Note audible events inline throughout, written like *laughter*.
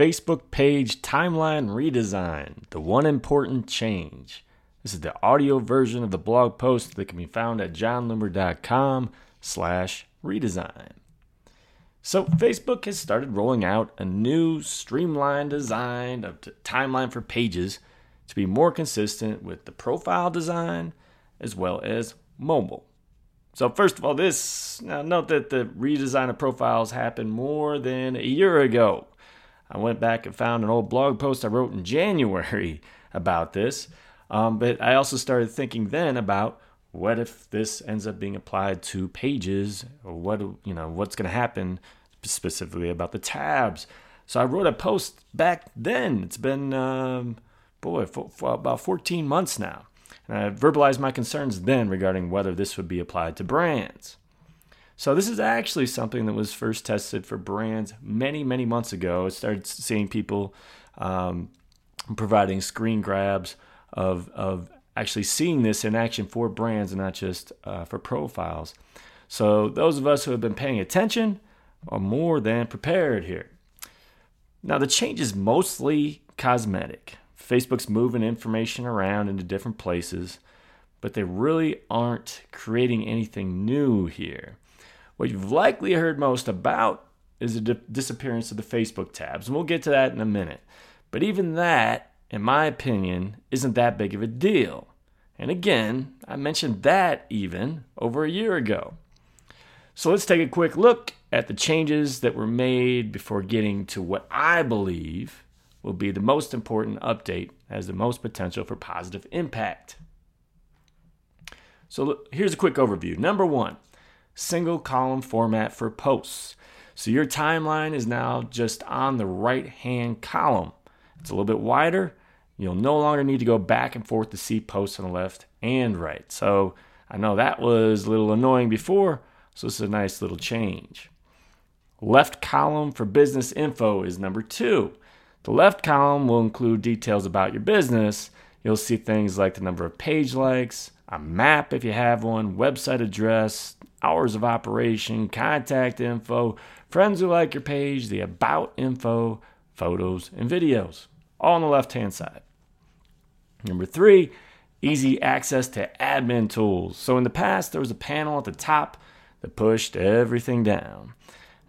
Facebook page timeline redesign, the one important change. This is the audio version of the blog post that can be found at jonloomer.com slash redesign. So Facebook has started rolling out a new streamlined design of the timeline for pages to be more consistent with the profile design as well as mobile. So first of all, this now note that the redesign of profiles happened more than a year ago. I went back and found an old blog post I wrote in *laughs* January about this, um, but I also started thinking then about what if this ends up being applied to pages, or what you know what's going to happen specifically about the tabs. So I wrote a post back then. It's been um, boy for, for about 14 months now. And I verbalized my concerns then regarding whether this would be applied to brands. So this is actually something that was first tested for brands many, many months ago. I started seeing people um, providing screen grabs of, of actually seeing this in action for brands and not just uh, for profiles. So those of us who have been paying attention are more than prepared here. Now the change is mostly cosmetic. Facebook's moving information around into different places, but they really aren't creating anything new here. What you've likely heard most about is the di- disappearance of the Facebook tabs, and we'll get to that in a minute. But even that, in my opinion, isn't that big of a deal. And again, I mentioned that even over a year ago. So let's take a quick look at the changes that were made before getting to what I believe will be the most important update has the most potential for positive impact. So here's a quick overview. Number one, single column format for posts. So your timeline is now just on the right hand column. It's a little bit wider. You'll no longer need to go back and forth to see posts on the left and right. So I know that was a little annoying before, so this is a nice little change. Left column for business info is number two. The left column will include details about your business. You'll see things like the number of page likes, a map if you have one, website address, hours of operation, contact info, friends who like your page, the about info, photos, and videos, all on the left hand side. Number three, easy access to admin tools. So in the past, there was a panel at the top that pushed everything down.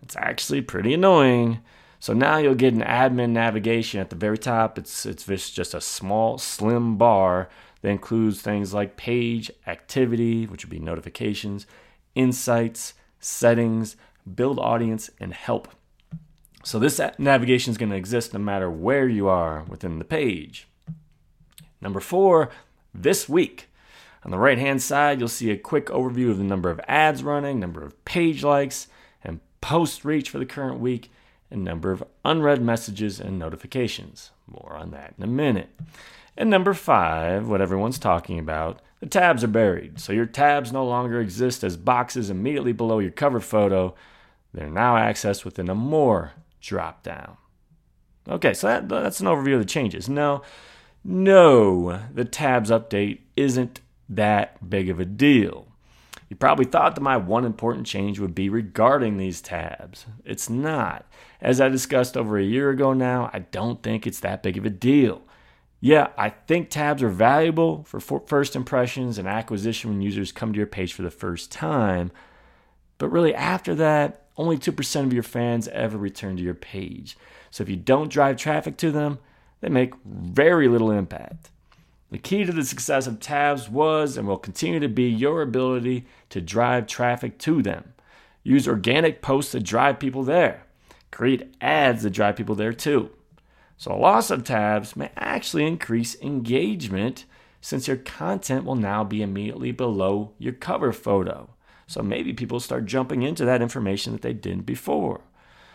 It's actually pretty annoying so now you'll get an admin navigation at the very top. It's it's just a small slim bar that includes things like page, activity, which would be notifications, insights, settings, build audience, and help. So this navigation is going to exist no matter where you are within the page. Number four, this week. On the right hand side, you'll see a quick overview of the number of ads running, number of page likes, and post reach for the current week, and number of unread messages and notifications. More on that in a minute. And number five, what everyone's talking about, the tabs are buried. So your tabs no longer exist as boxes immediately below your cover photo. They're now accessed within a More drop down. Okay, so that, that's an overview of the changes. No, no, the tabs update isn't that big of a deal. You probably thought that my one important change would be regarding these tabs. It's not. As I discussed over a year ago now, I don't think it's that big of a deal. Yeah, I think tabs are valuable for first impressions and acquisition when users come to your page for the first time. But really, after that, only 2% of your fans ever return to your page. So if you don't drive traffic to them, they make very little impact. The key to the success of tabs was and will continue to be your ability to drive traffic to them. Use organic posts to drive people there. Create ads that drive people there too. So, a loss of tabs may actually increase engagement since your content will now be immediately below your cover photo. So, maybe people start jumping into that information that they didn't before.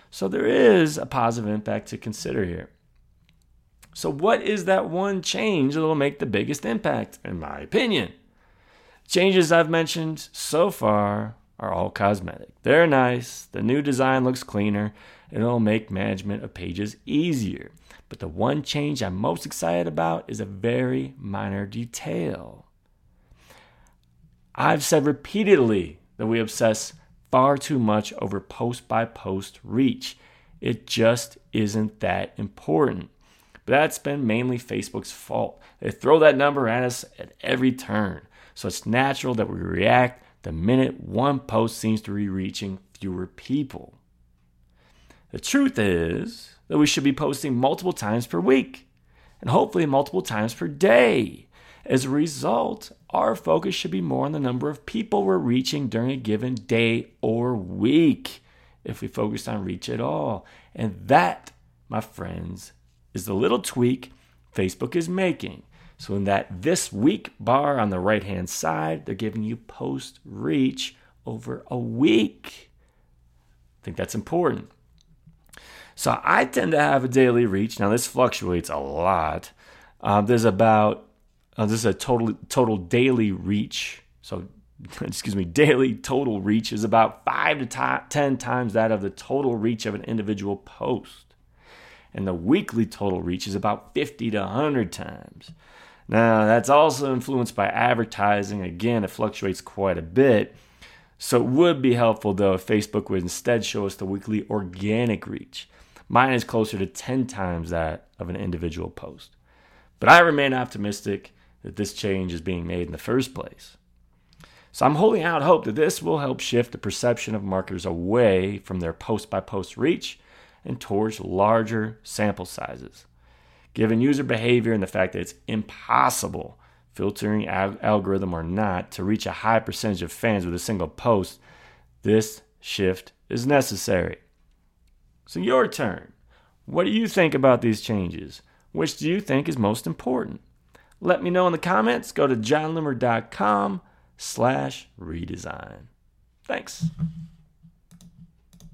So, there is a positive impact to consider here. So, what is that one change that will make the biggest impact, in my opinion? Changes I've mentioned so far are all cosmetic. They're nice, the new design looks cleaner, it'll make management of pages easier. But the one change I'm most excited about is a very minor detail. I've said repeatedly that we obsess far too much over post by post reach. It just isn't that important. But that's been mainly Facebook's fault. They throw that number at us at every turn. So it's natural that we react the minute one post seems to be reaching fewer people. The truth is that we should be posting multiple times per week and hopefully multiple times per day. As a result, our focus should be more on the number of people we're reaching during a given day or week if we focused on reach at all. And that, my friends, is the little tweak Facebook is making. So, in that this week bar on the right hand side, they're giving you post reach over a week. I think that's important. So, I tend to have a daily reach. Now, this fluctuates a lot. Um, there's about, uh, this is a total, total daily reach. So, *laughs* excuse me, daily total reach is about five to t- 10 times that of the total reach of an individual post. And the weekly total reach is about 50 to 100 times. Now, that's also influenced by advertising. Again, it fluctuates quite a bit. So, it would be helpful though if Facebook would instead show us the weekly organic reach. Mine is closer to 10 times that of an individual post. But I remain optimistic that this change is being made in the first place. So I'm holding out hope that this will help shift the perception of marketers away from their post by post reach and towards larger sample sizes. Given user behavior and the fact that it's impossible, filtering al- algorithm or not, to reach a high percentage of fans with a single post, this shift is necessary. So, your turn. What do you think about these changes? Which do you think is most important? Let me know in the comments. Go to jonloomer.com slash redesign. Thanks.